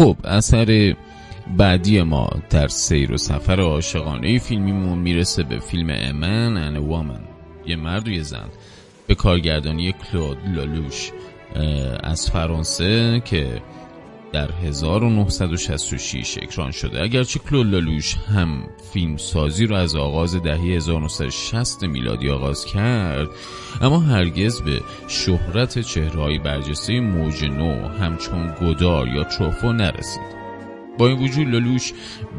خب اثر بعدی ما در سیر و سفر عاشقانه فیلمیمون می‌رسه به فیلم امن ان وامن یه مرد و یه زن. به کارگردانی کلود لالوش از فرانسه که در 1966 اکران شده. اگرچه کلود لالوش هم فیلم سازی رو از آغاز دهه 1960 میلادی آغاز کرد اما هرگز به شهرت چهرهایی برجسته موج نو همچون گودار یا تروفو نرسید. با این وجود لالوش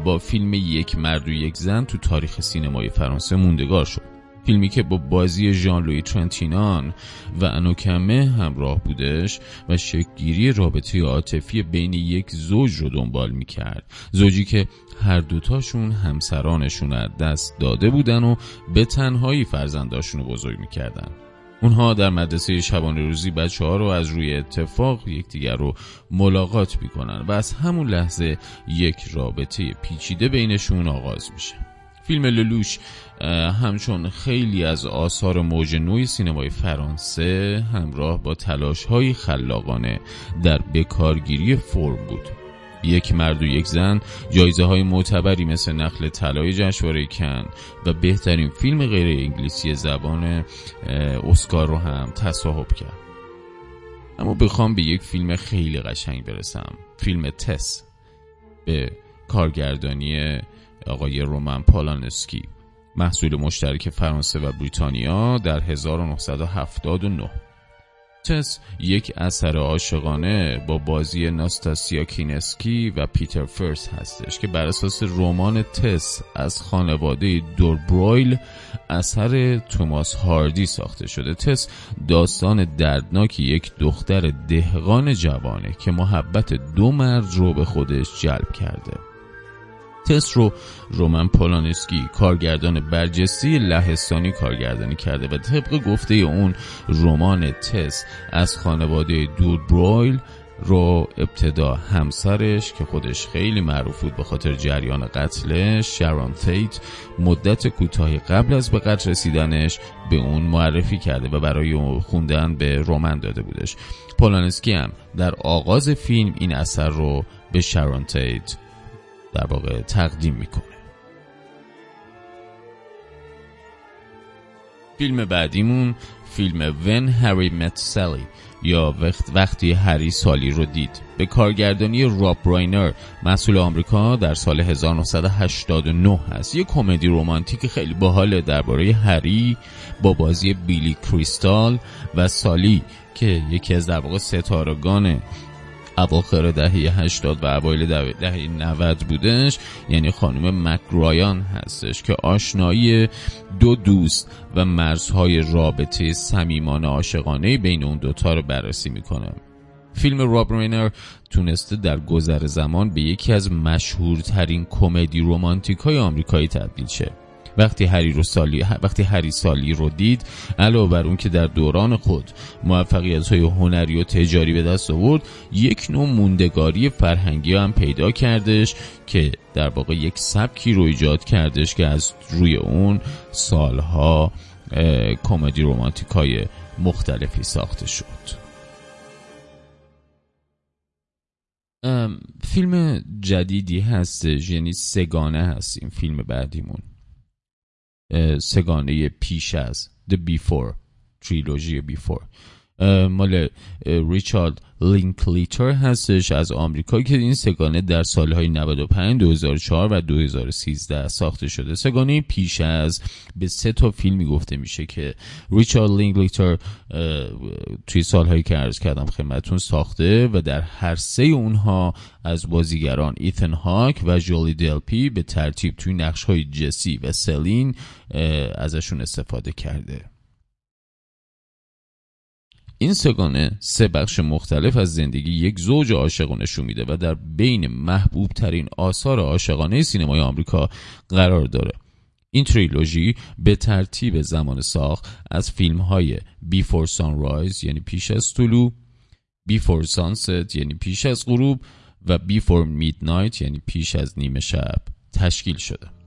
با فیلم یک مرد و یک زن تو تاریخ سینمای فرانسه موندگار شد. فیلمی که با بازی ژان لوی ترنتینان و انوکمه همراه بودش و شکگیری رابطه عاطفی بین یک زوج رو دنبال می‌کرد. زوجی که هر دوتاشون همسرانشون از دست داده بودن و به تنهایی فرزنداشون رو بزرگ می‌کردن. اونها در مدرسه شبانه روزی بچه ها رو از روی اتفاق یکدیگر رو ملاقات می‌کنن و از همون لحظه یک رابطه پیچیده بینشون آغاز میشه. فیلم للوش همچون خیلی از آثار موج نوی سینمای فرانسه همراه با تلاش های خلاقانه در بکارگیری فرم بود. یک مرد و یک زن جایزه های معتبری مثل نخل طلای جشنواره کن و بهترین فیلم غیر انگلیسی زبان اسکار رو هم تصاحب کرد. اما بخوام به یک فیلم خیلی قشنگ برسم. فیلم تس به کارگردانی آقای رومن پالانسکی محصول مشترک فرانسه و بریتانیا در 1979 تس یک اثر عاشقانه با بازی ناستاسیا کینسکی و پیتر فرس هستش که بر اساس رمان تس از خانواده دوربرویل اثر توماس هاردی ساخته شده. تس داستان دردناک یک دختر دهقان جوانه که محبت دو مرد رو به خودش جلب کرده. تست رو رومن پولانسکی کارگردان برجسته لهستانی کارگردانی کرده و طبق گفته اون رمان تس از خانواده برویل رو ابتدا همسرش که خودش خیلی معروف بود به خاطر جریان قتلش شارون تیت مدت کوتاهی قبل از به قتل رسیدنش به اون معرفی کرده و برای خوندن به رمان داده بودش. پولانسکی هم در آغاز فیلم این اثر رو به شارون تیت در واقع تقدیم می‌کنه. فیلم بعدیمون فیلم ون هری مت سالی یا وقت وقتی هری سالی رو دید. به کارگردانی راب براینر مسئول آمریکا در سال 1989 هست. یه کمدی رومانتیک خیلی باحاله درباره هری با بازی بیلی کریستال و سالی که یکی از در واقع ستارگان اواخر دهه 80 و اوایل دهه 90 بودش. یعنی خانم مکرایان هستش که آشنایی دو دوست و مرزهای رابطه صمیمانه عاشقانه بین اون دوتا رو بررسی می‌کنه. فیلم راب رینر تونسته در گذر زمان به یکی از مشهورترین کمدی رومانتیک های آمریکایی تبدیل شه. وقتی هری رو سالی وقتی هری سالی رو دید علاوه بر اون که در دوران خود موفقیت های هنری و تجاری به دست آورد یک نوع موندگاری فرهنگی هم پیدا کردش که در واقع یک سبکی رو ایجاد کردش که از روی اون سالها کمدی رومانتیک های مختلفی ساخته شد. فیلم جدیدی هست یعنی سگانه هست این فیلم بعدیمون. سگانه پیش از The Before تریلوژی Before. مال ریچارد لینکلیتر هستش از آمریکا که این سگانه در سالهای 95 2004 و 2013 ساخته شده. سگانه پیش از به سه تا فیلمی گفته میشه که ریچارد لینکلیتر توی سالهایی که عرض کردم خدمتتون ساخته و در هر سه اونها از بازیگران ایتن هاک و جولی دلپی به ترتیب توی نقش های جسی و سلین ازشون استفاده کرده. این سگانه سه بخش مختلف از زندگی یک زوج عاشق نشون میده و در بین محبوب ترین آثار عاشقانه سینمای آمریکا قرار داره. این تریلوژی به ترتیب زمان ساخت از فیلم های Before Sunrise یعنی پیش از طلوع Before Sunset یعنی پیش از غروب و Before Midnight یعنی پیش از نیمه شب تشکیل شده.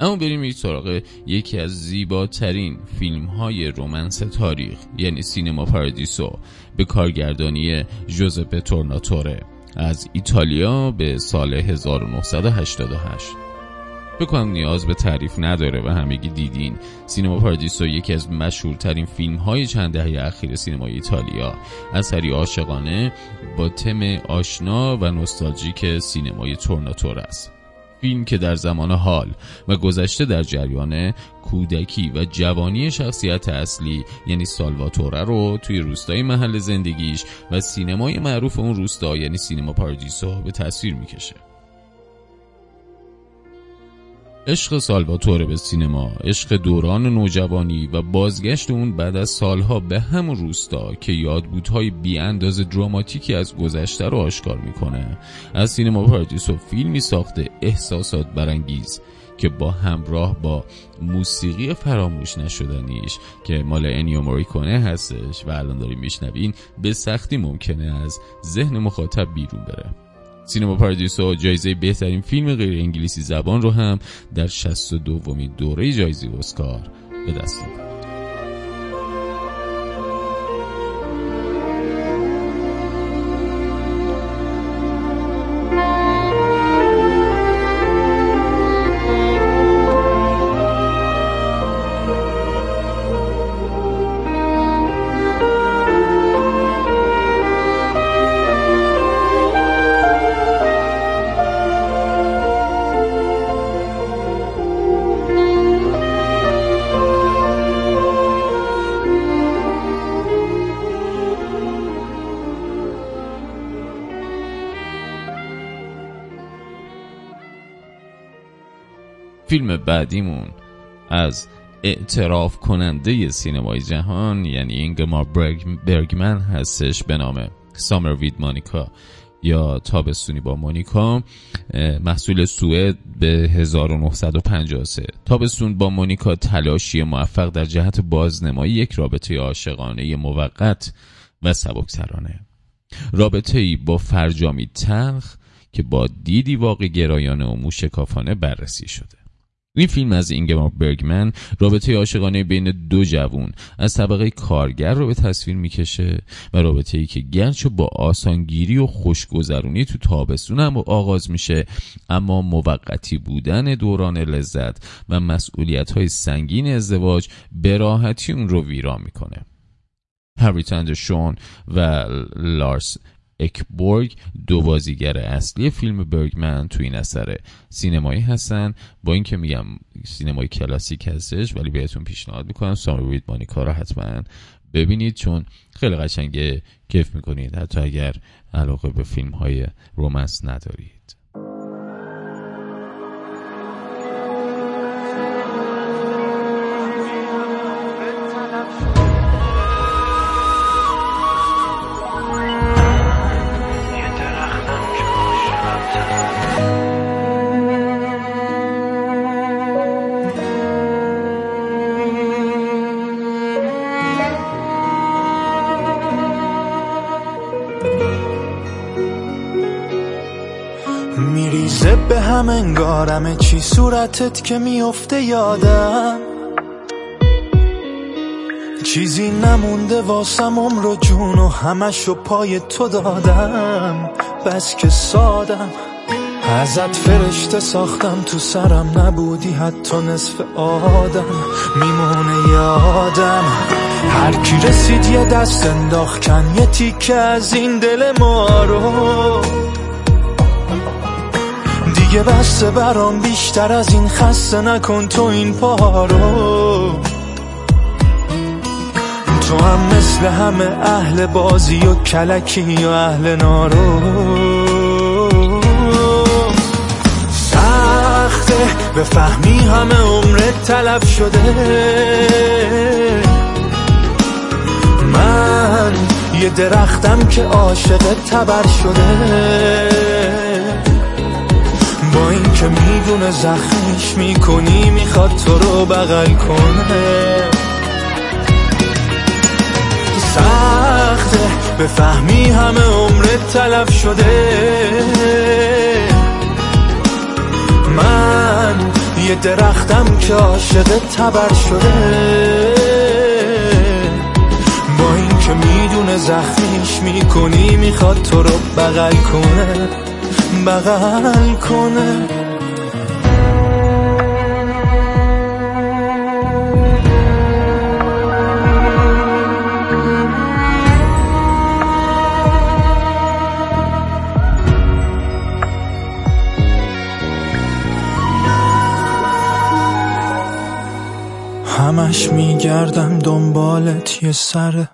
اما بریم یک سراغ یکی از زیباترین فیلم های رومنس تاریخ یعنی سینما پاردیسو به کارگردانی جوزپه تورناتوره. از ایتالیا به سال 1988 بکنم نیاز به تعریف نداره و همگی دیدین. سینما پاردیسو یکی از مشهورترین فیلم های چند دهه اخیر سینمای ایتالیا. اثری عاشقانه با تم آشنا و نوستالژیک سینمای تورناتور است. فیلم که در زمان حال و گذشته در جریان کودکی و جوانی شخصیت اصلی یعنی سالواتوره رو توی روستای محل زندگیش و سینمای معروف اون روستا یعنی سینما پاردیسو به تصویر می‌کشه. عشق سالواتوره به سینما عشق دوران نوجوانی و بازگشت اون بعد از سالها به همون روستا که یادبودهای بی انداز دراماتیکی از گذشته رو آشکار می‌کنه. از سینما پاردیسو فیلمی ساخته احساسات برانگیز که با همراه با موسیقی فراموش نشدنیش که مال انیو موریکونه هستش و الان داریم میشنوین به سختی ممکنه از ذهن مخاطب بیرون بره. سینما پارادیسو جایزه بهترین فیلم غیر انگلیسی زبان رو هم در 62 دومین دوره جایزه اسکار به دست آورد. بعدیمون از اعتراف کننده سینمای جهان یعنی اینگمار برگمن هستش به نام سامر وید مانیکا یا تابستونی با مونیکا محصول سوئد به 1953 تابستون با مونیکا تلاشی موفق در جهت بازنمایی یک رابطه عاشقانه موقت و سبکسرانه. رابطه ای با فرجامی تلخ که با دیدی واقع گرایانه و موشکافانه بررسی شده. این فیلم از اینگمار برگمن رابطه عاشقانه بین دو جوون. از طبقه کارگر رو به تصویر می‌کشه و رابطه ای که گرچه با آسانگیری و خوشگذرونی تو تابستون هم آغاز میشه. اما موقتی بودن دوران لذت و مسئولیت های سنگین ازدواج به راحتی اون رو ویران می‌کنه. هریتند شون و لارس اکبورگ دو بازیگر اصلی فیلم برگمن تو این اثر سینمایی هستن. با اینکه میگم سینمای کلاسیک هستش ولی بهتون پیشنهاد می‌کنم سامر وید مانیکا رو حتما ببینید چون خیلی قشنگه کیف می‌کنید حتی اگر علاقه به فیلم های رومنس ندارید. هم انگارم چی صورتت که میفته یادم. چیزی نمونده واسم عمر و جون و همشو پای تو دادم. بس که سادم ازت فرشته ساختم. تو سرم نبودی حتی نصف آدم. میمونه یادم هر کی رسید یه دست انداخت کن یه تیکه از این دل ما رو. دیگه بسته برام بیشتر از این خسته نکن تو این پا رو. تو هم مثل همه اهل بازی و کلکی و اهل نارو. سخته به فهمی همه عمرت تلف شده. من یه درختم که عاشق تبر شده. با این که می‌دونه زخمش می‌کنی می‌خواد تو رو بغل کنه. سخته بفهمی همه عمرت تلف شده. من یه درختم که عاشق تبر شده. با این که می‌دونه زخمیش می‌کنی می‌خواد تو رو بغل کنه. بغل کنه. همش میگردم دنبالت یه سره.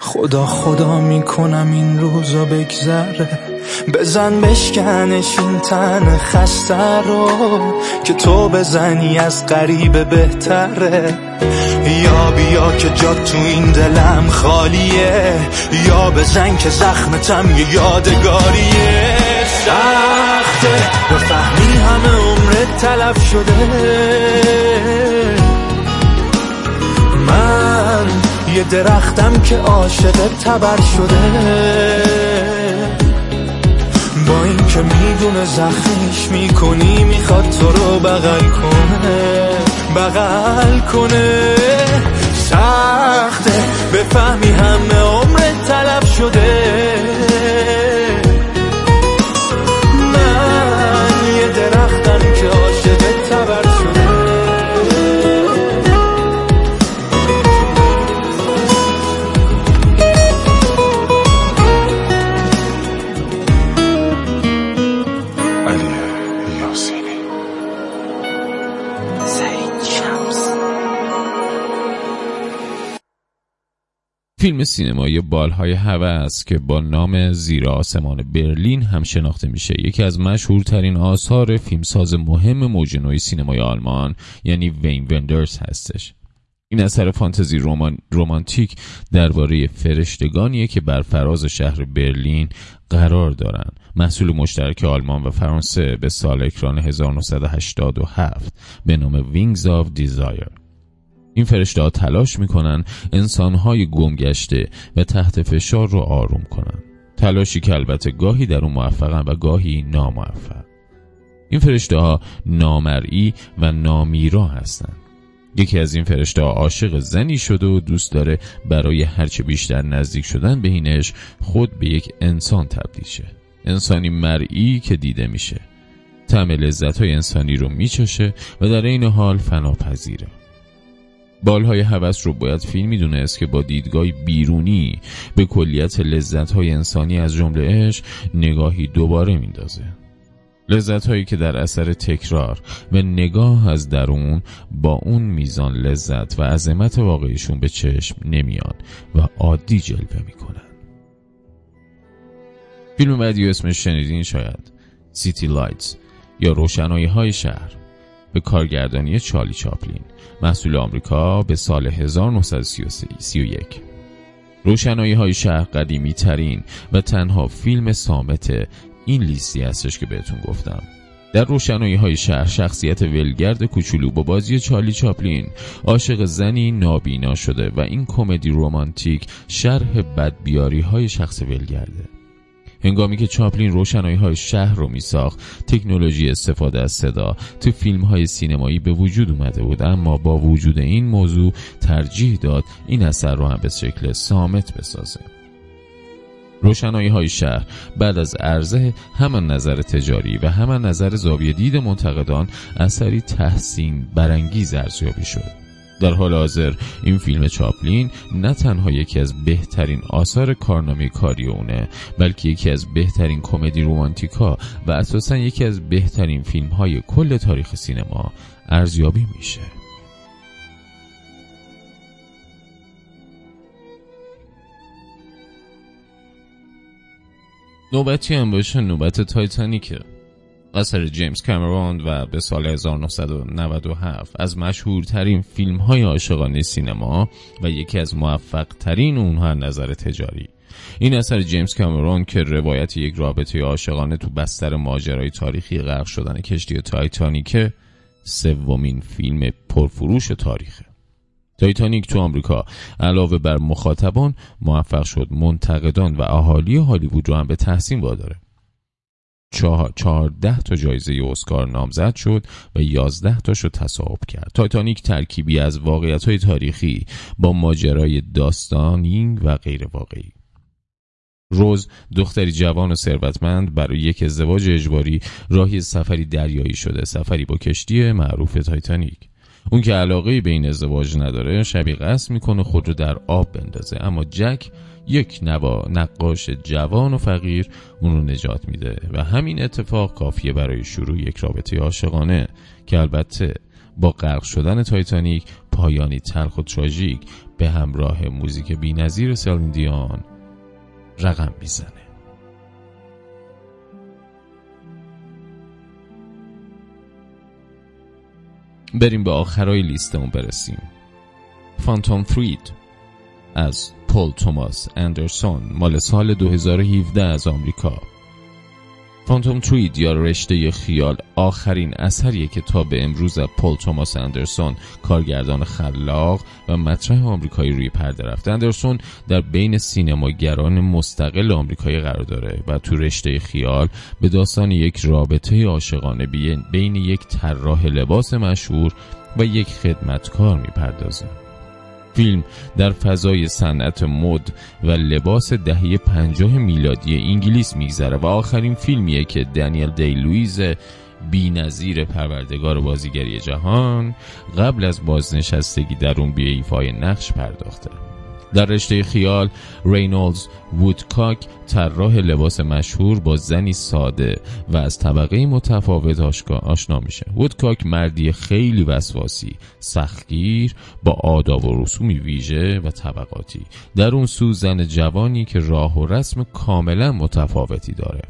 خدا خدا می‌کنم این روزا بگذره. بزن بشکنش این تن خسته رو که تو بزنی از قریب بهتره. یا بیا که جا تو این دلم خالیه یا بزن که زخمتم یه یادگاریه. سخته بفهمی همه عمرت تلف شده. یه درختم که عاشق تبر شده. که می‌دونه زخمیش می‌کنی می‌خواد تو رو بغل کنه بغل کنه. سخته بفهمی همه عمر طلب شده. فیلم سینمایی بالهای هوس که با نام زیر آسمان برلین هم شناخته میشه. یکی از مشهورترین آثار فیلمساز مهم موج نوعی سینمای آلمان یعنی وین وندرز هستش. این اثر فانتزی رومان، رومانتیک درباره فرشتگانیه که بر فراز شهر برلین قرار دارن محصول مشترک آلمان و فرانسه به سال اکران 1987 به نام Wings of Desire. این فرشته ها تلاش می‌کنن انسانهای گمگشته و تحت فشار رو آروم کنن. تلاشی که البته گاهی در اون موفقن و گاهی ناموفق. این فرشته ها نامرئی و نامیرا هستند یکی از این فرشته ها عاشق زنی شده و دوست داره برای هرچه بیشتر نزدیک شدن به اینش خود به یک انسان تبدیل شه. انسانی مرئی که دیده میشه. طعم لذت های انسانی رو میچشه و در این حال فناپذیره. بالهای هوس رو باید فیلم می‌دونست که با دیدگاه بیرونی به کلیت لذتهای انسانی از جمله نگاهی دوباره میندازه. لذت هایی که در اثر تکرار و نگاه از درون با اون میزان لذت و عظمت واقعیشون به چشم نمیان و عادی جلوه می‌کنن. فیلم بعدی اسمش شنیدین؟ شاید. City Lights یا روشنایی های شهر. به کارگردانی چارلی چاپلین. محصول آمریکا به سال 1931 روشنایی های شهر قدیمی ترین و تنها فیلم صامت این لیستی هستش که بهتون گفتم. در روشنایی های شهر شخصیت ولگرد کوچولو با بازی چارلی چاپلین عاشق زنی نابینا شده و این کمدی رومانتیک شرح بدبیاری های شخص ولگرده. هنگامی که چاپلین روشنایی های شهر رو میساخت تکنولوژی استفاده از صدا تو فیلم های سینمایی به وجود اومده بود اما با وجود این موضوع ترجیح داد این اثر رو هم به شکل سامت بسازه. روشنایی های شهر بعد از عرضه همان نظر تجاری و همان نظر زاویه دید منتقدان اثری تحسین برانگیز ارزیابی شد. در حال حاضر این فیلم چاپلین نه تنها یکی از بهترین آثار کارنامه کاری اونه بلکه یکی از بهترین کمدی رومانتیکا و اساسا یکی از بهترین فیلم های کل تاریخ سینما ارزیابی میشه. نوبتی هم باشه نوبت تایتانیکه. اثر جیمز کامرون و به سال 1997 از مشهورترین فیلم های عاشقانه سینما و یکی از موفق ترین اونها از نظر تجاری. این اثر جیمز کامرون که روایت یک رابطه عاشقانه تو بستر ماجرای تاریخی غرق شدن کشتی تایتانیک سومین فیلم پرفروش تاریخه تایتانیک تو آمریکا علاوه بر مخاطبان موفق شد منتقدان و اهالی هالیوود رو هم به تحسین واداره. چهارده تا جایزه اسکار نامزد شد و یازده تاشو تصاحب کرد. تایتانیک ترکیبی از واقعیت های تاریخی با ماجرای داستانی و غیر واقعی رز دختری جوان و ثروتمند برای یک ازدواج اجباری راهی سفری دریایی شده سفری با کشتی معروف تایتانیک. اون که علاقه به این ازدواج نداره شبی قصد می‌کنه خود رو در آب بندازه. اما جک یک نوا نقاش جوان و فقیر اون نجات میده و همین اتفاق کافیه برای شروع یک رابطه عاشقانه که البته با غرق شدن تایتانیک پایانی تلخ و تراژیک به همراه موزیک بینظیر سلین دیون رقم می‌زنه. بریم به آخرای لیستمون برسیم. Phantom Thread از پول توماس اندرسون مال سال 2017 از آمریکا. فانتوم ترید یا رشته خیال آخرین اثریه که تا به امروز پول توماس اندرسون کارگردان خلاق و مطرح آمریکایی روی پرده رفته. اندرسون در بین سینماگران مستقل آمریکایی قرار داره و تو رشته خیال به داستان یک رابطه عاشقانه بین یک طراح لباس مشهور و یک خدمتکار می‌پردازه. فیلم در فضای صنعت مد و لباس دهه پنجاه میلادی انگلیس میگذره و آخرین فیلمیه که دنیل دی لوئیس بی نظیر پروردگار بازیگری جهان قبل از بازنشستگی در اون به ایفای نقش پرداخته. در رشته خیال، رینولدز وودکاک طراح لباس مشهور با زنی ساده و از طبقه متفاوت آشنا میشه. وودکاک مردی خیلی وسواسی سختگیر با آداب و رسومی ویژه و طبقاتی. در اون سو زن جوانی که راه و رسم کاملا متفاوتی داره.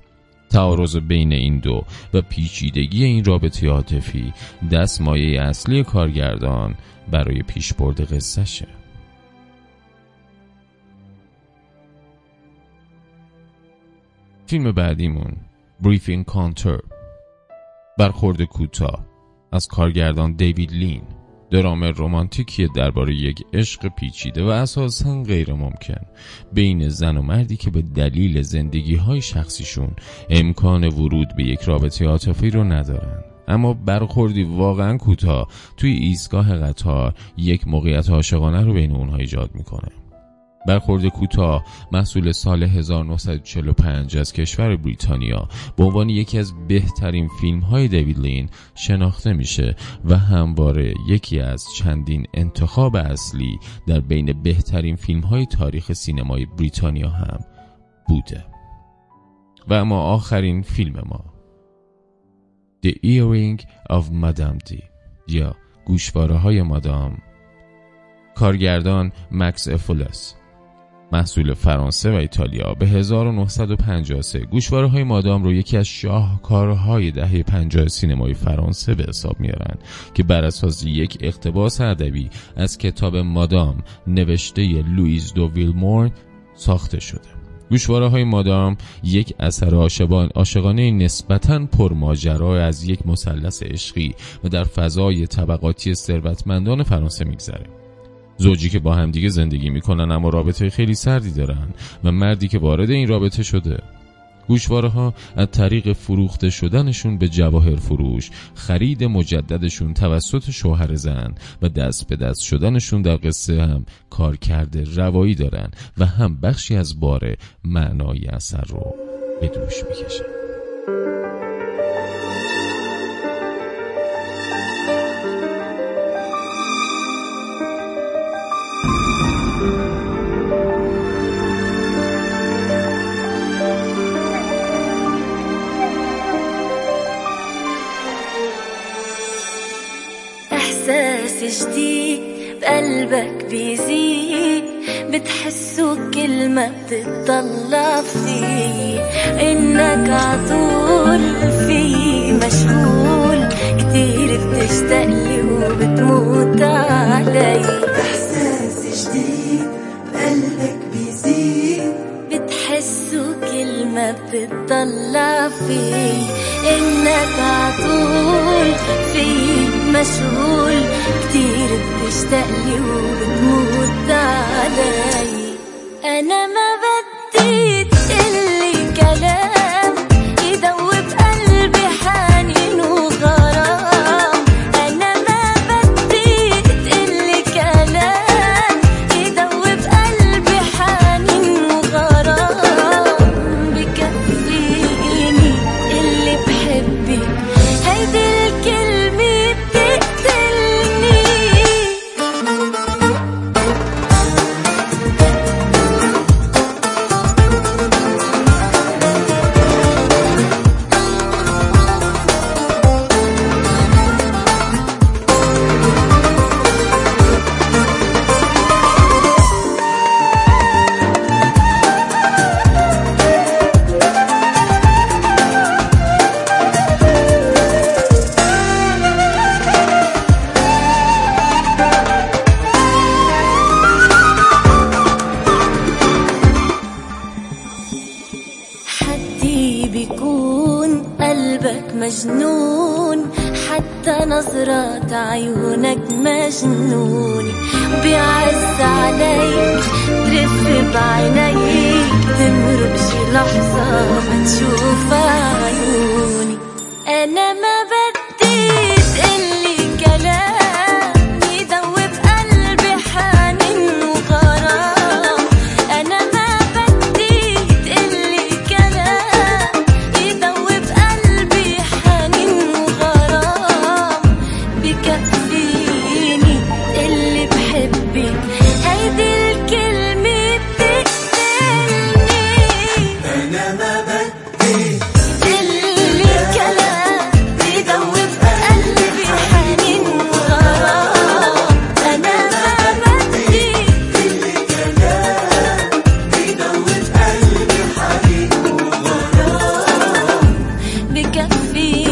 تعارض بین این دو و پیچیدگی این رابطه عاطفی دستمایه اصلی کارگردان برای پیشبرد قصهشه. فیلم بعدیمون بریفینگ کانتر برخورد کوتاه از کارگردان دیوید لین. درام رمانتیکی درباره یک عشق پیچیده و اساسا غیر ممکن بین زن و مردی که به دلیل زندگی های شخصیشون امکان ورود به یک رابطه عاطفی رو ندارن. اما برخوردی واقعا کوتاه توی ایستگاه قطار یک موقعیت عاشقانه رو بین اونها ایجاد می‌کنه. برخورد کوتاه محصول سال 1945 از کشور بریتانیا. به عنوان یکی از بهترین فیلم های دیوید لین شناخته میشه و همواره یکی از چندین انتخاب اصلی در بین بهترین فیلم های تاریخ سینمای بریتانیا هم بوده. و اما آخرین فیلم ما. The Earring of Madame D. یا گوشواره های مادام. کارگردان مکس افولس. محصول فرانسه و ایتالیا به 1953 گوشواره های مادام رو یکی از شاهکارهای دهه 50 سینمای فرانسه به حساب میارن که بر اساس یک اقتباس ادبی از کتاب مادام نوشته لوئیز دو ویلمور ساخته شده. گوشواره های مادام یک اثر عاشقانه نسبتا پرماجرا از یک مثلث عشقی و در فضای طبقاتی ثروتمندان فرانسه میگذره. زوجی که با همدیگه زندگی می‌کنن اما رابطه خیلی سردی دارن و مردی که وارد این رابطه شده. گوشواره ها از طریق فروخته شدنشون به جواهر فروش خرید مجددشون توسط شوهر زن و دست به دست شدنشون در قصه هم کار کرده روایی دارن و هم بخشی از بار معنای اثر رو به دوش می‌کشن. ما بتطلع فيه. إنك عطول فيه مشغول. كتير بتشتاق لي وبتموت علي. إحساس جديد بقلبك بيزيد. بتحسه كل ما بتطلع فيه. إنك عطول فيه مشغول. كتير بتشتاق لي وبتموت علي. انا ما feet.